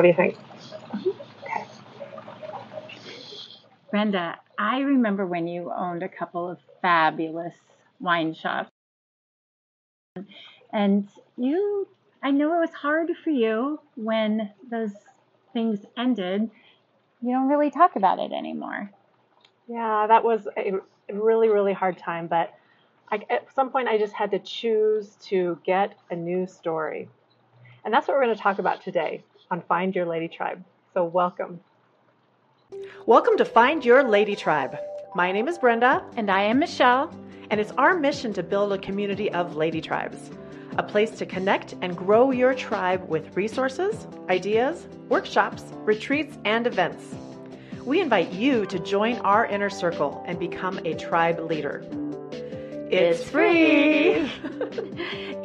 What do you think? Mm-hmm. Okay. Brenda, I remember when you owned a couple of fabulous wine shops. And you, I know it was hard for you when those things ended. You don't really talk about it anymore. Yeah, that was a really, really hard time. But I, at some point, I just had to choose to get a new story. And that's what we're going to talk about today on Find Your Lady Tribe. So, welcome. Welcome to Find Your Lady Tribe. My name is Brenda. And I am Michelle. And it's our mission to build a community of lady tribes, a place to connect and grow your tribe with resources, ideas, workshops, retreats, and events. We invite you to join our inner circle and become a tribe leader. It's free!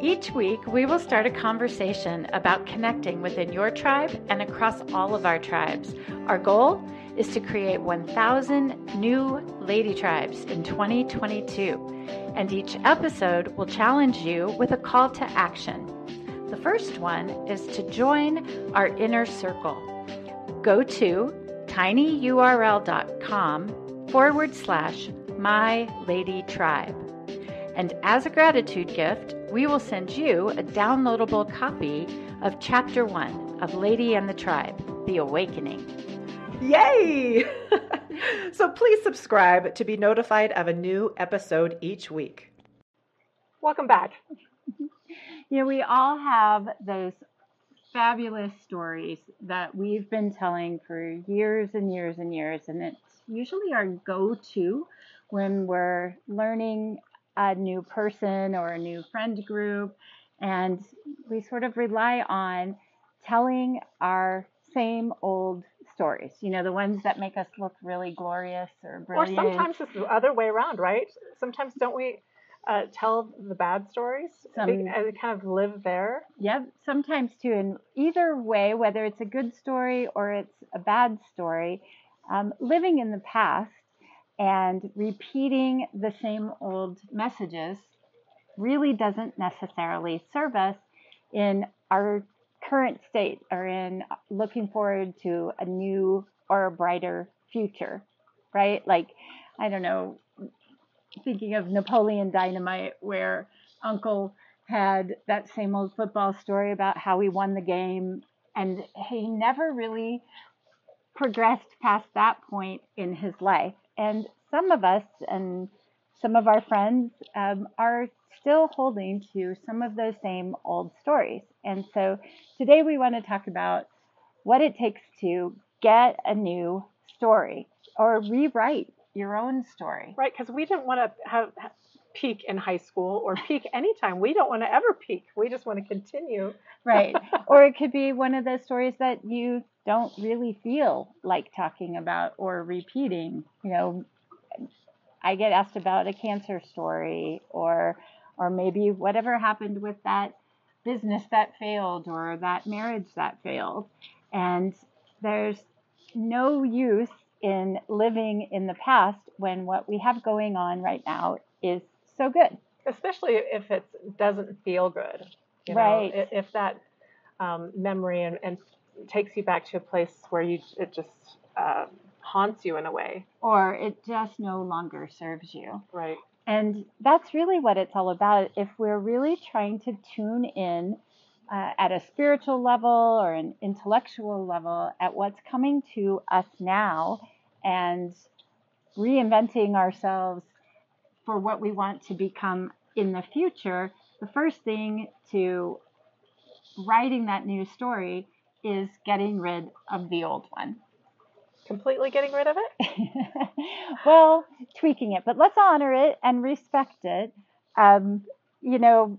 Each week, we will start a conversation about connecting within your tribe and across all of our tribes. Our goal is to create 1,000 new lady tribes in 2022, and each episode will challenge you with a call to action. The first one is to join our inner circle. Go to tinyurl.com forward slash my lady tribe. And as a gratitude gift, we will send you a downloadable copy of Chapter 1 of Lady and the Tribe The Awakening. Yay! so please subscribe to be notified of a new episode each week. Welcome back. you know, we all have those fabulous stories that we've been telling for years and years and years, and it's usually our go to when we're learning a new person or a new friend group. And we sort of rely on telling our same old stories, you know, the ones that make us look really glorious or brilliant. Or sometimes it's the other way around, right? Sometimes don't we uh, tell the bad stories Some, and kind of live there? Yep, sometimes too. And either way, whether it's a good story or it's a bad story, um, living in the past and repeating the same old messages really doesn't necessarily serve us in our current state or in looking forward to a new or a brighter future, right? Like, I don't know, thinking of Napoleon Dynamite, where Uncle had that same old football story about how he won the game, and he never really progressed past that point in his life. And some of us and some of our friends um, are still holding to some of those same old stories. And so today we want to talk about what it takes to get a new story or rewrite your own story. Right, because we didn't want to have, have peak in high school or peak anytime. We don't want to ever peak. We just want to continue. right. Or it could be one of those stories that you don't really feel like talking about or repeating. You know, I get asked about a cancer story or or maybe whatever happened with that business that failed or that marriage that failed. And there's no use in living in the past when what we have going on right now is so good. Especially if it doesn't feel good. You know, right. If that um, memory and, and, takes you back to a place where you it just uh, haunts you in a way. Or it just no longer serves you. Right. And that's really what it's all about. If we're really trying to tune in uh, at a spiritual level or an intellectual level at what's coming to us now and reinventing ourselves for what we want to become in the future, the first thing to writing that new story is getting rid of the old one. Completely getting rid of it? well, tweaking it, but let's honor it and respect it. Um, you know,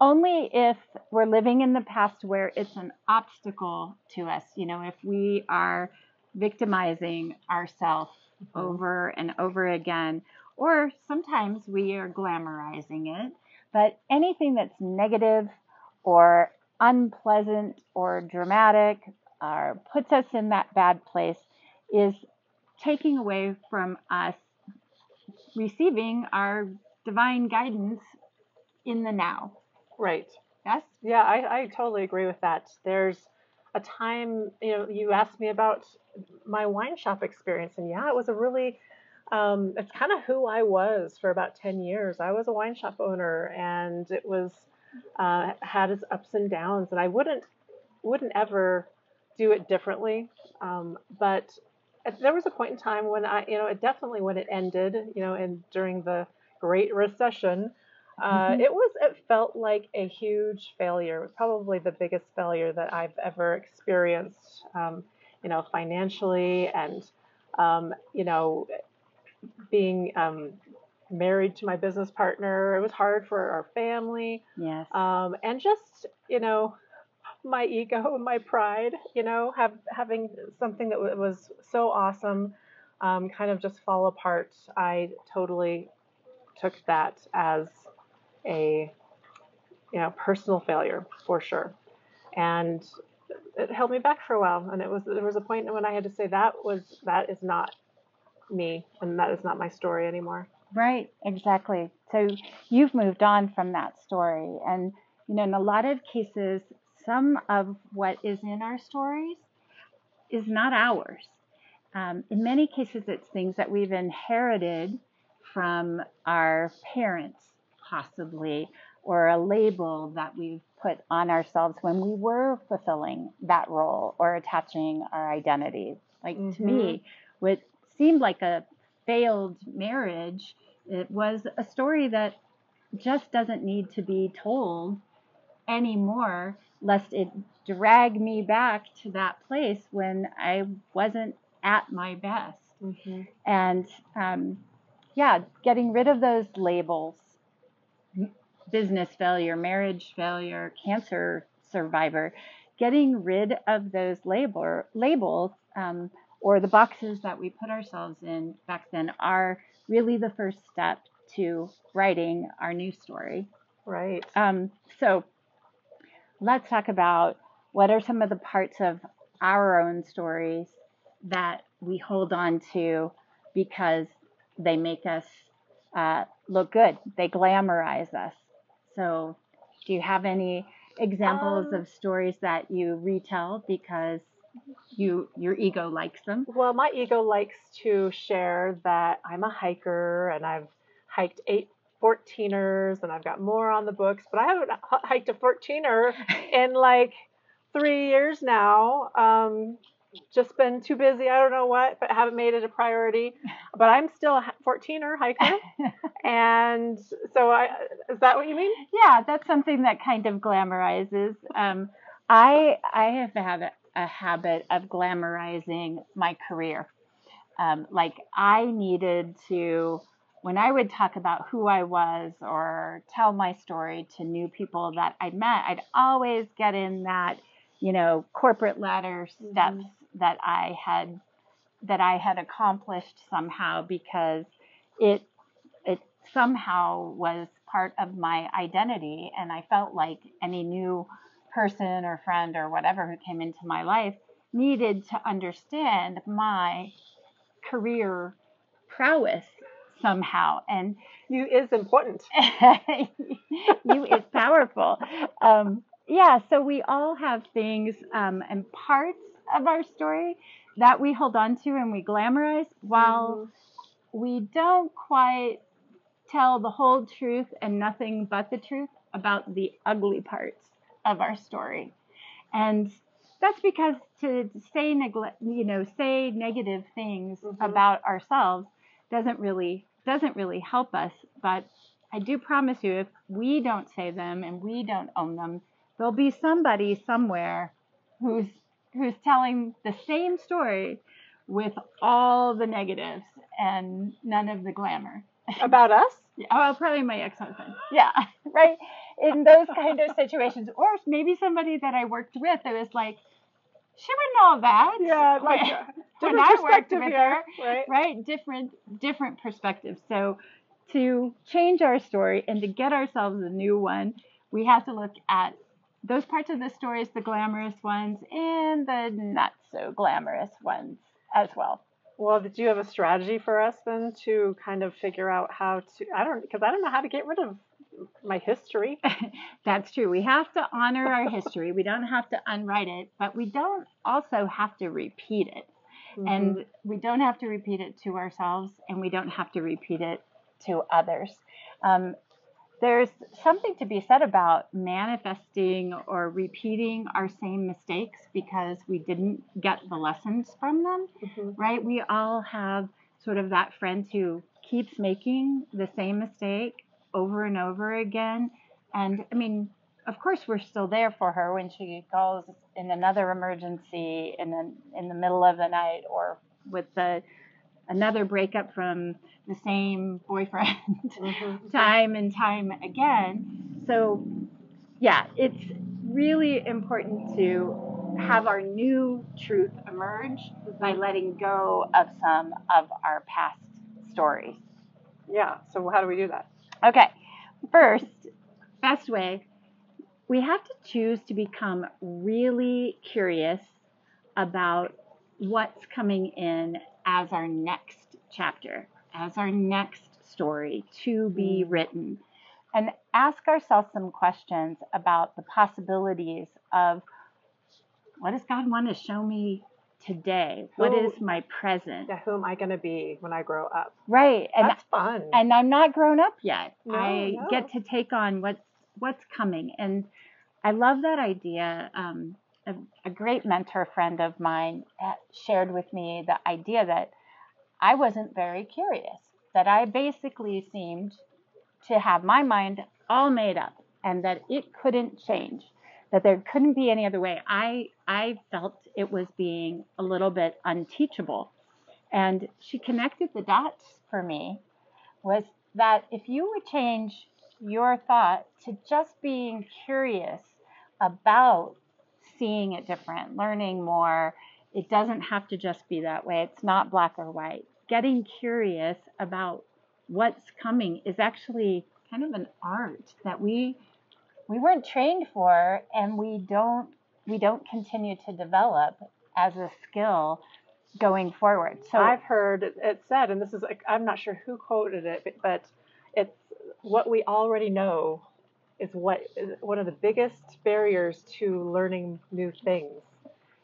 only if we're living in the past where it's an obstacle to us, you know, if we are victimizing ourselves mm-hmm. over and over again, or sometimes we are glamorizing it, but anything that's negative or unpleasant or dramatic or puts us in that bad place is taking away from us receiving our divine guidance in the now. Right. Yes? Yeah, I, I totally agree with that. There's a time, you know, you asked me about my wine shop experience, and yeah, it was a really um, it's kind of who I was for about 10 years. I was a wine shop owner and it was uh, had its ups and downs and I wouldn't wouldn't ever do it differently. Um, but there was a point in time when I, you know, it definitely when it ended, you know, and during the Great Recession, uh, mm-hmm. it was it felt like a huge failure. It was probably the biggest failure that I've ever experienced, um, you know, financially and um, you know, being um, married to my business partner. It was hard for our family. Yes. Um, and just, you know, my ego, my pride, you know, have having something that was so awesome um, kind of just fall apart. I totally took that as a, you know, personal failure for sure. And it held me back for a while. And it was, there was a point when I had to say that was, that is not me and that is not my story anymore. Right, exactly. So you've moved on from that story. And, you know, in a lot of cases, some of what is in our stories is not ours. Um, in many cases, it's things that we've inherited from our parents, possibly, or a label that we've put on ourselves when we were fulfilling that role or attaching our identities. Like mm-hmm. to me, mm-hmm. what seemed like a failed marriage, it was a story that just doesn't need to be told anymore, lest it drag me back to that place when I wasn't at my best. Mm-hmm. And um, yeah, getting rid of those labels business failure, marriage failure, cancer survivor, getting rid of those label, labels um, or the boxes that we put ourselves in back then are really the first step to writing our new story. Right. Um, so let's talk about what are some of the parts of our own stories that we hold on to because they make us uh, look good, they glamorize us. So, do you have any examples um, of stories that you retell because you your ego likes them? Well, my ego likes to share that I'm a hiker and I've hiked eight 14ers and I've got more on the books, but I haven't hiked a 14er in like three years now. Um, just been too busy. I don't know what, but haven't made it a priority. But I'm still a 14er hiker. and so I, is that what you mean? Yeah, that's something that kind of glamorizes. Um, I, I have had a, habit of glamorizing my career. Um, like I needed to, when I would talk about who I was or tell my story to new people that I met, I'd always get in that, you know, corporate ladder steps mm-hmm. that I had that I had accomplished somehow because it it somehow was part of my identity and I felt like any new person or friend or whatever who came into my life needed to understand my career prowess somehow. And you is important. You is powerful. Um, yeah so we all have things um, and parts of our story that we hold on to and we glamorize while mm-hmm. we don't quite tell the whole truth and nothing but the truth about the ugly parts of our story. And that's because to say neglect, you know, say negative things mm-hmm. about ourselves doesn't really doesn't really help us. But I do promise you, if we don't say them and we don't own them, there'll be somebody somewhere who's who's telling the same story with all the negatives and none of the glamour. About us? Yeah, well, probably my ex-husband. Yeah, right in those kind of situations, or maybe somebody that I worked with that was like, she wouldn't know that. Yeah, like when uh, I worked with here, her, right? right? Different, different perspectives. So to change our story and to get ourselves a new one, we have to look at those parts of the stories, the glamorous ones and the not so glamorous ones as well. Well, did you have a strategy for us then to kind of figure out how to? I don't because I don't know how to get rid of my history. That's true. We have to honor our history. We don't have to unwrite it, but we don't also have to repeat it. Mm-hmm. And we don't have to repeat it to ourselves, and we don't have to repeat it to others. Um, there's something to be said about manifesting or repeating our same mistakes because we didn't get the lessons from them, Mhm. right? We all have sort of that friend who keeps making the same mistake over and over again. And I mean, of course, we're still there for her when she calls in another emergency in the, in the middle of the night or with the another breakup from the same boyfriend Mhm. time and time again. So, yeah, it's really important to have our new truth emerge by letting go of some of our past stories. Yeah. So how do we do that? Okay, first, best way, we have to choose to become really curious about what's coming in as our next chapter, as our next story to be written, and ask ourselves some questions about the possibilities of what does God want to show me today? What Who- is my present? Yeah. Who am I going to be when I grow up? Right. And That's fun. and I'm not grown up yet. No, I no. get to take on what's what's coming, and I love that idea. Um, a, a great mentor friend of mine shared with me the idea that I wasn't very curious. That I basically seemed to have my mind all made up, and that it couldn't change. That there couldn't be any other way. I I felt it was being a little bit unteachable. And she connected the dots for me was that if you would change your thought to just being curious about seeing it different, learning more, it doesn't have to just be that way. It's not black or white. Getting curious about what's coming is actually kind of an art that we we weren't trained for and we don't we don't continue to develop as a skill going forward. So I've heard it, said, and this is I'm not sure who quoted it, but it's what we already know is what is one of the biggest barriers to learning new things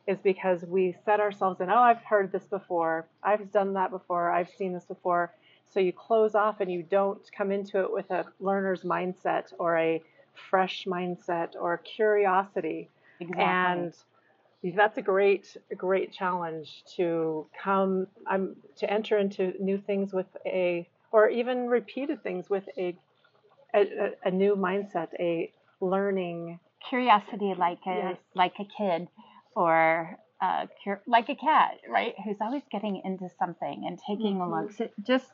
is because we set ourselves in, oh, I've heard this before, I've done that before, I've seen this before. So you close off and you don't come into it with a learner's mindset or a fresh mindset or curiosity exactly. and that's a great great challenge to come um, to enter into new things with a or even repeated things with a a, a- a new mindset a learning curiosity like a Yes. like a kid or uh, cur- like a cat, right? Who's always getting into something and taking a look. So it just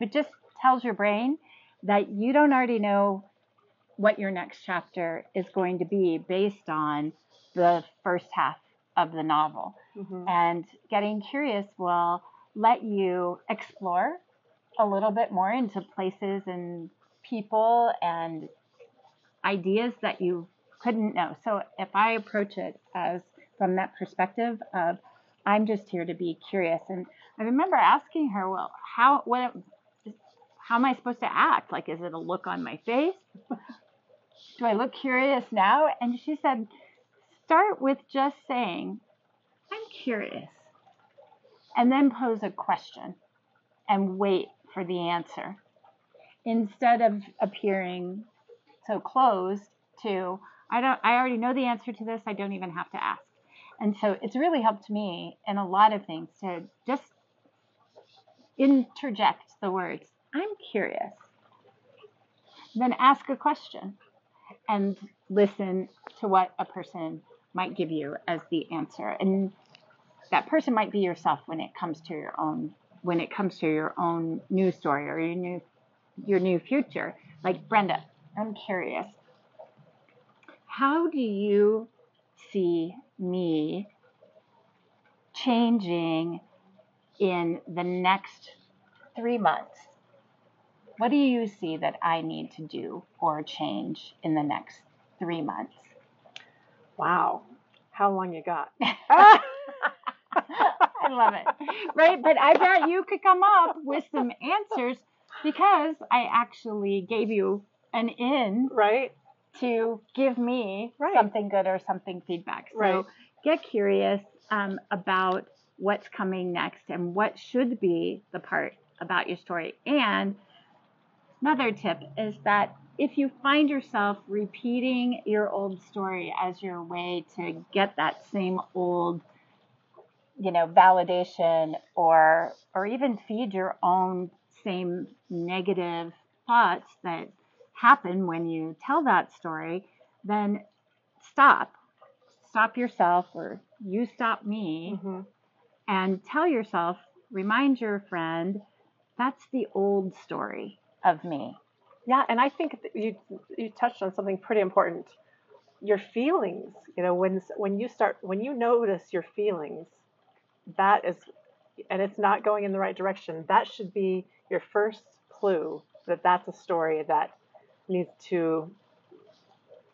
it just tells your brain that you don't already know what your next chapter is going to be based on the first half of the novel. Mhm. And getting curious will let you explore a little bit more into places and people and ideas that you couldn't know. So if I approach it as from that perspective of I'm just here to be curious and I remember asking her, well, how what how am I supposed to act? Like is it a look on my face? Do I look curious now? And she said, start with just saying, I'm curious. And then pose a question and wait for the answer instead of appearing so closed to I don't I already know the answer to this I don't even have to ask. And so it's really helped me in a lot of things to just interject the words I'm curious then ask a question and listen to what a person might give you as the answer. And that person might be yourself when it comes to your own when it comes to your own new story or your new your new future. Like brenda i'm curious. How do you see me changing in the next three months? What do you see that i need to do or change in the next three months? Wow. How long you got? I love it. Right? But I bet you could come up with some answers because I actually gave you an in right? to give me Right. something good or something feedback. So Right. get curious um, about what's coming next and what should be the part about your story. And another tip is that if you find yourself repeating your old story as your way to get that same old you know validation or or even feed your own same negative thoughts that happen when you tell that story then stop. Stop yourself or you stop me. Hmm and tell yourself remind your friend that's the old story of me. Yeah, and I think that you you touched on something pretty important. Your feelings, you know, when when you start when you notice your feelings, that is, and it's not going in the right direction. That should be your first clue that that's a story that needs to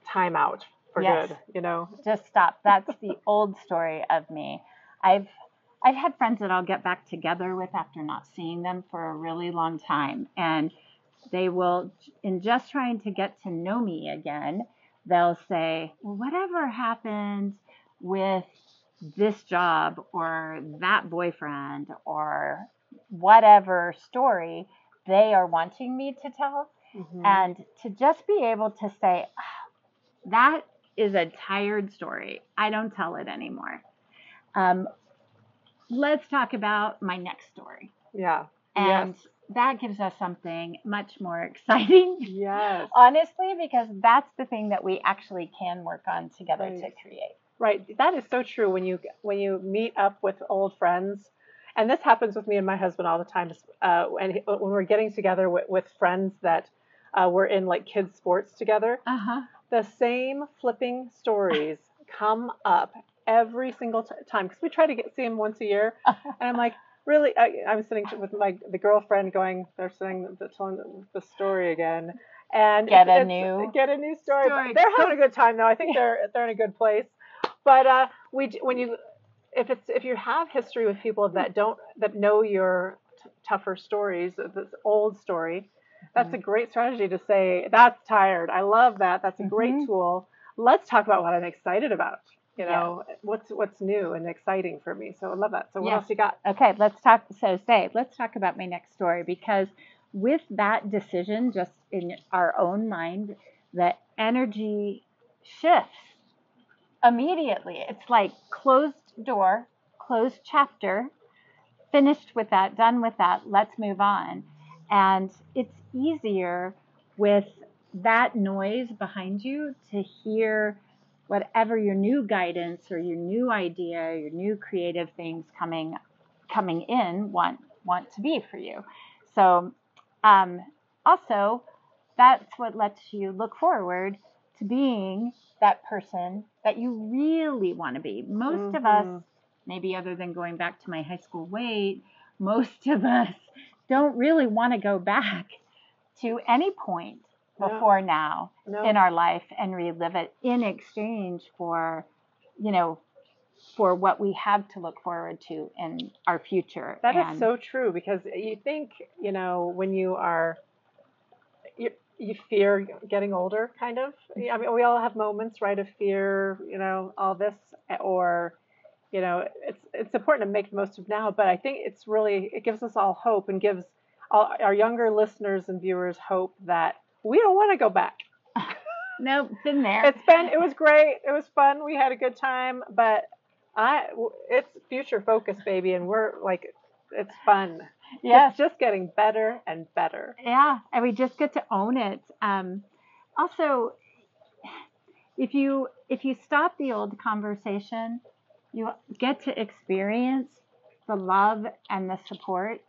time out for Yes. good. You know. just stop. That's the old story of me. I've I've had friends that I'll get back together with after not seeing them for a really long time, and they will, in just trying to get to know me again, they'll say, "Well, whatever happened with this job or that boyfriend or whatever story they are wanting me to tell." Mhm. and to just be able to say "Ah, that is a tired story i don't tell it anymore um, let's talk about my next story yeah. and yes. that gives us something much more exciting Yes. honestly because that's the thing that we actually can work on together to create Right. That is so true. When you when you meet up with old friends, and this happens with me and my husband all the time. Uh, and he- when we're getting together with, with friends that uh, we're in like kids sports together, uh-huh the same flipping stories come up every single t- time because we try to get see them once a year. And I'm like, really? I, I'm sitting with my the girlfriend going, they're saying the, telling the story again. And Get a it's- new get a new story. But story. They're having a good time though. I think they're they're in a good place. But uh, we when you if it's if you have history with people that don't that know your t- tougher stories, this old story, that's Mm-hmm. a great strategy to say that's tired. I love that. That's a great Mhm. tool. Let's talk about what I'm excited about. You Yeah. know, what's what's new and exciting for me. So I love that. So what Yeah. else you got? Okay, let's talk. So, say, let's talk about my next story because with that decision, just in our own mind, the energy shifts immediately. It's like closed door, closed chapter, finished with that, done with that, let's move on. And it's easier with that noise behind you to hear whatever your new guidance or your new idea, your new creative things coming coming in want want to be for you. So um, also that's what lets you look forward to being that person that you really want to be. Most of mm-hmm. us, maybe other than going back to my high school weight, most of us don't really want to go back to any point No. before now No. in our life and relive it in exchange for, you know, for what we have to look forward to in our future. That is And- so true because you think, you know, when you are, you, fear getting older, kind of. Mm-hmm. I mean, we all have moments, right, of fear, you know, all this, eh, or, you know, it's it's important to make the most of now. But I think it's really it gives us all hope and gives all our younger listeners and viewers hope that we don't want to go back. Nope, been there. It's been it was great. It was fun. We had a good time, but I it's future focus, baby, and we're like it's fun. Yes. It's just getting better and better. Yeah, and we just get to own it. Um, also, if you if you stop the old conversation, you get to experience the love and the support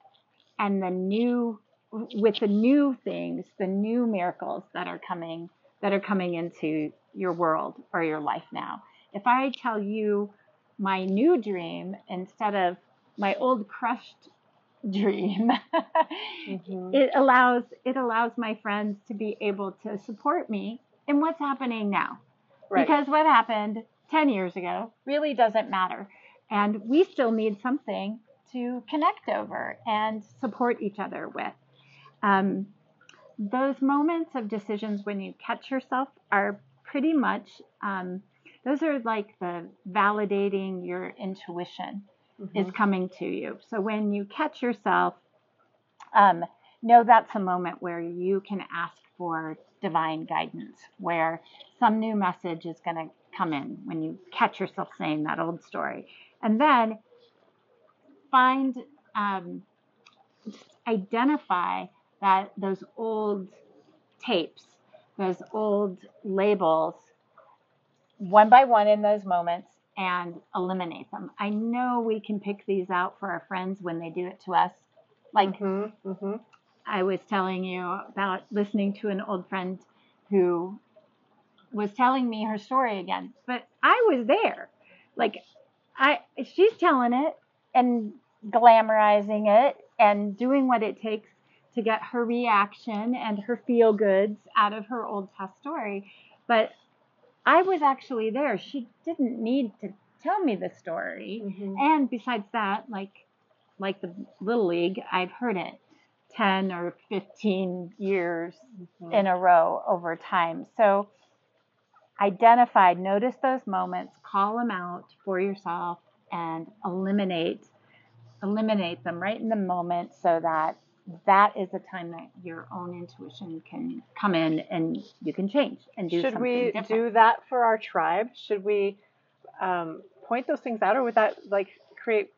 and the new with the new things, the new miracles that are coming that are coming into your world or your life now. If I tell you my new dream instead of my old crushed dream, it allows it allows my friends to be able to support me in what's happening now. Right. because what happened 10 years ago really doesn't matter. And we still need something to connect over and support each other with. Um, those moments of decisions when you catch yourself are pretty much um, those are like the validating your intuition Mm-hmm. is coming to you. So when you catch yourself, um, know that's a moment where you can ask for divine guidance, where some new message is going to come in when you catch yourself saying that old story. And then find, um, identify that those old tapes, those old labels, one by one in those moments and eliminate them. I know we can pick these out for our friends when they do it to us. Like Mm-hmm. Mm-hmm. I was telling you about listening to an old friend who was telling me her story again, but I was there. Like I she's telling it and glamorizing it and doing what it takes to get her reaction and her feel goods out of her old past story. But I was actually there. She didn't need to tell me the story. Mm-hmm. And besides that, like like the little league, I've heard it 10 or 15 years in a row over time. So identified, notice those moments, call them out for yourself and eliminate eliminate them right in the moment so that that is a time that your own intuition can come in and you can change and do Should we different. do that for our tribe? Should we um, point those things out, or would that like create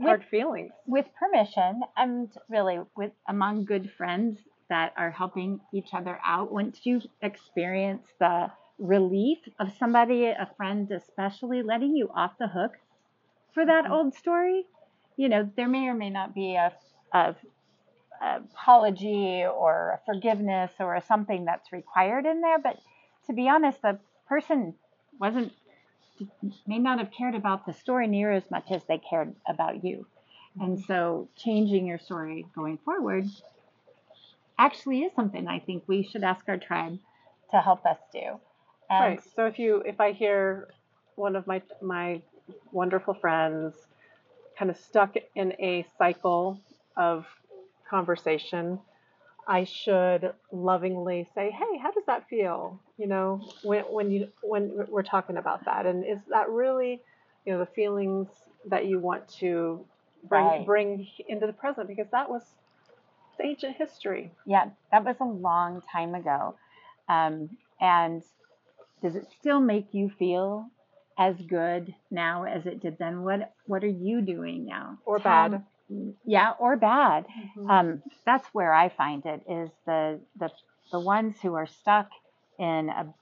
hard feelings? with permission and really with among good friends that are helping each other out once you experience the relief of somebody a friend especially letting you off the hook for that Mhm. old story you know there may or may not be a, a, a apology or a forgiveness or a something that's required in there but to be honest the person wasn't may not have cared about the story near as much as they cared about you. And so changing your story going forward actually is something I think we should ask our tribe to help us do. And Right. So if you if I hear one of my my wonderful friends kind of stuck in a cycle of conversation, I should lovingly say, "Hey, how does that feel?" You know, when when you when we're talking about that, and is that really, you know, the feelings that you want to bring Right. bring into the present because that was ancient history. yeah, that was a long time ago. Um, and does it still make you feel as good now as it did then? What what are you doing now? Or Tell bad. Yeah, or bad. Mhm. um, that's where I find it is the the the ones who are stuck in a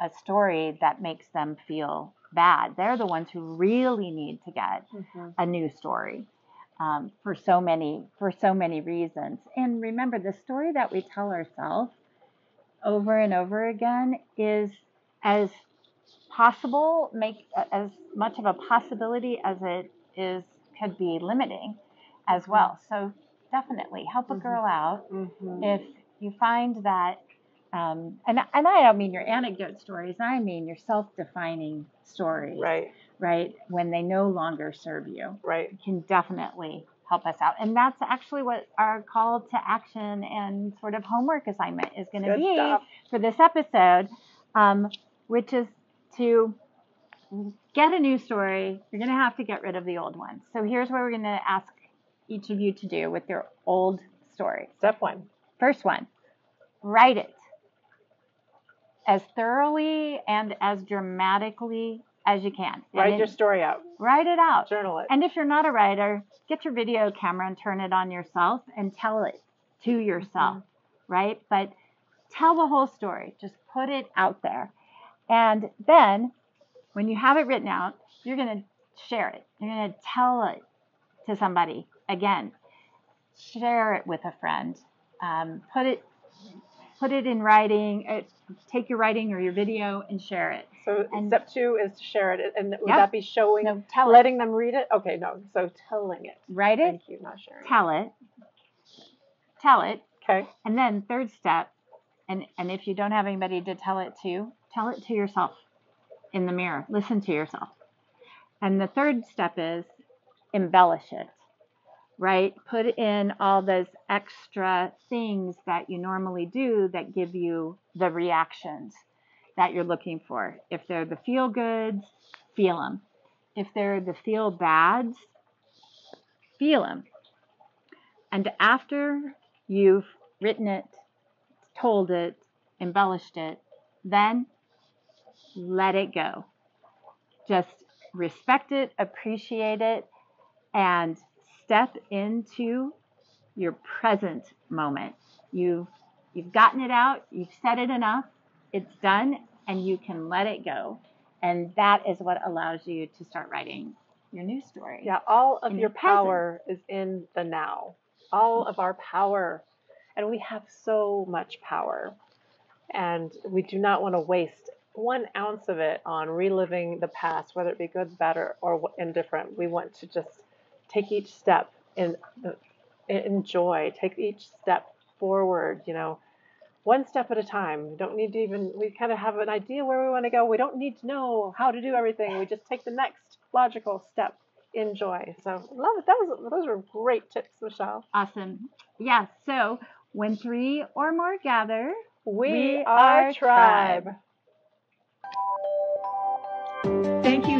a story that makes them feel bad. They're the ones who really need to get Mhm. a new story um, for so many for so many reasons. And remember, the story that we tell ourselves over and over again is as possible, make as much of a possibility as it is could be limiting as well. So definitely help a Mhm. girl out Mhm. if you find that. Um, and, and I don't mean your anecdote stories, I mean your self defining stories, Right. right? When they no longer serve you Right. can definitely help us out. And that's actually what our call to action and sort of homework assignment is going to be stuff. for this episode, um, which is to get a new story. You're going to have to get rid of the old one. So here's what we're going to ask each of you to do with your old story. Step one. First one, write it as thoroughly and as dramatically as you can. Write it- your story out. write it out. Journal it. And if you're not a writer, get your video camera and turn it on yourself and tell it to yourself, mm-hmm. right? But tell the whole story. Just put it out there. And then when you have it written out, you're going to share it. You're going to tell it to somebody again. Share it with a friend. Um, put it put it in writing. Uh, take your writing or your video and share it. So and- step two is to share it, and would Yep. that be showing, No, tell it. letting them read it? Okay, no. So telling it. Write it. Thank you, not sharing. Tell it. Tell it. Okay. And then third step, and, and if you don't have anybody to tell it to, tell it to yourself in the mirror. Listen to yourself. And the third step is embellish it. Right? Put in all those extra things that you normally do that give you the reactions that you're looking for. If they're the feel goods, feel them. If they're the feel bads, feel them. And after you've written it, told it, embellished it, then let it go. Just respect it, appreciate it, and step into your present moment. You've you've gotten it out, you've said it enough, it's done, and you can let it go. And that is what allows you to start writing your new story. Yeah, all of your the present. power is in the now. All of our power. And we have so much power. And we do not want to waste one ounce of it on reliving the past, whether it be good, better, or indifferent. We want to just take each step in, uh, enjoy. take each step forward, you know, one step at a time. We don't need to even, we kind of have an idea where we want to go. We don't need to know how to do everything. We just take the next logical step in joy. So love it. That was, those were great tips, Michelle. Awesome. Yeah, so when three or more gather, We, We are are tribe. tribe.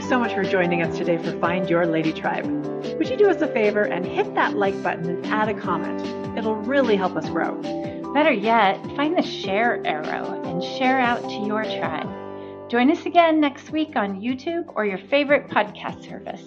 So much for joining us today for Find Your Lady Tribe. Would you do us a favor and hit that like button and add a comment? It'll really help us grow. better yet, find the share arrow and share out to your tribe. Join us again next week on YouTube or your favorite podcast service.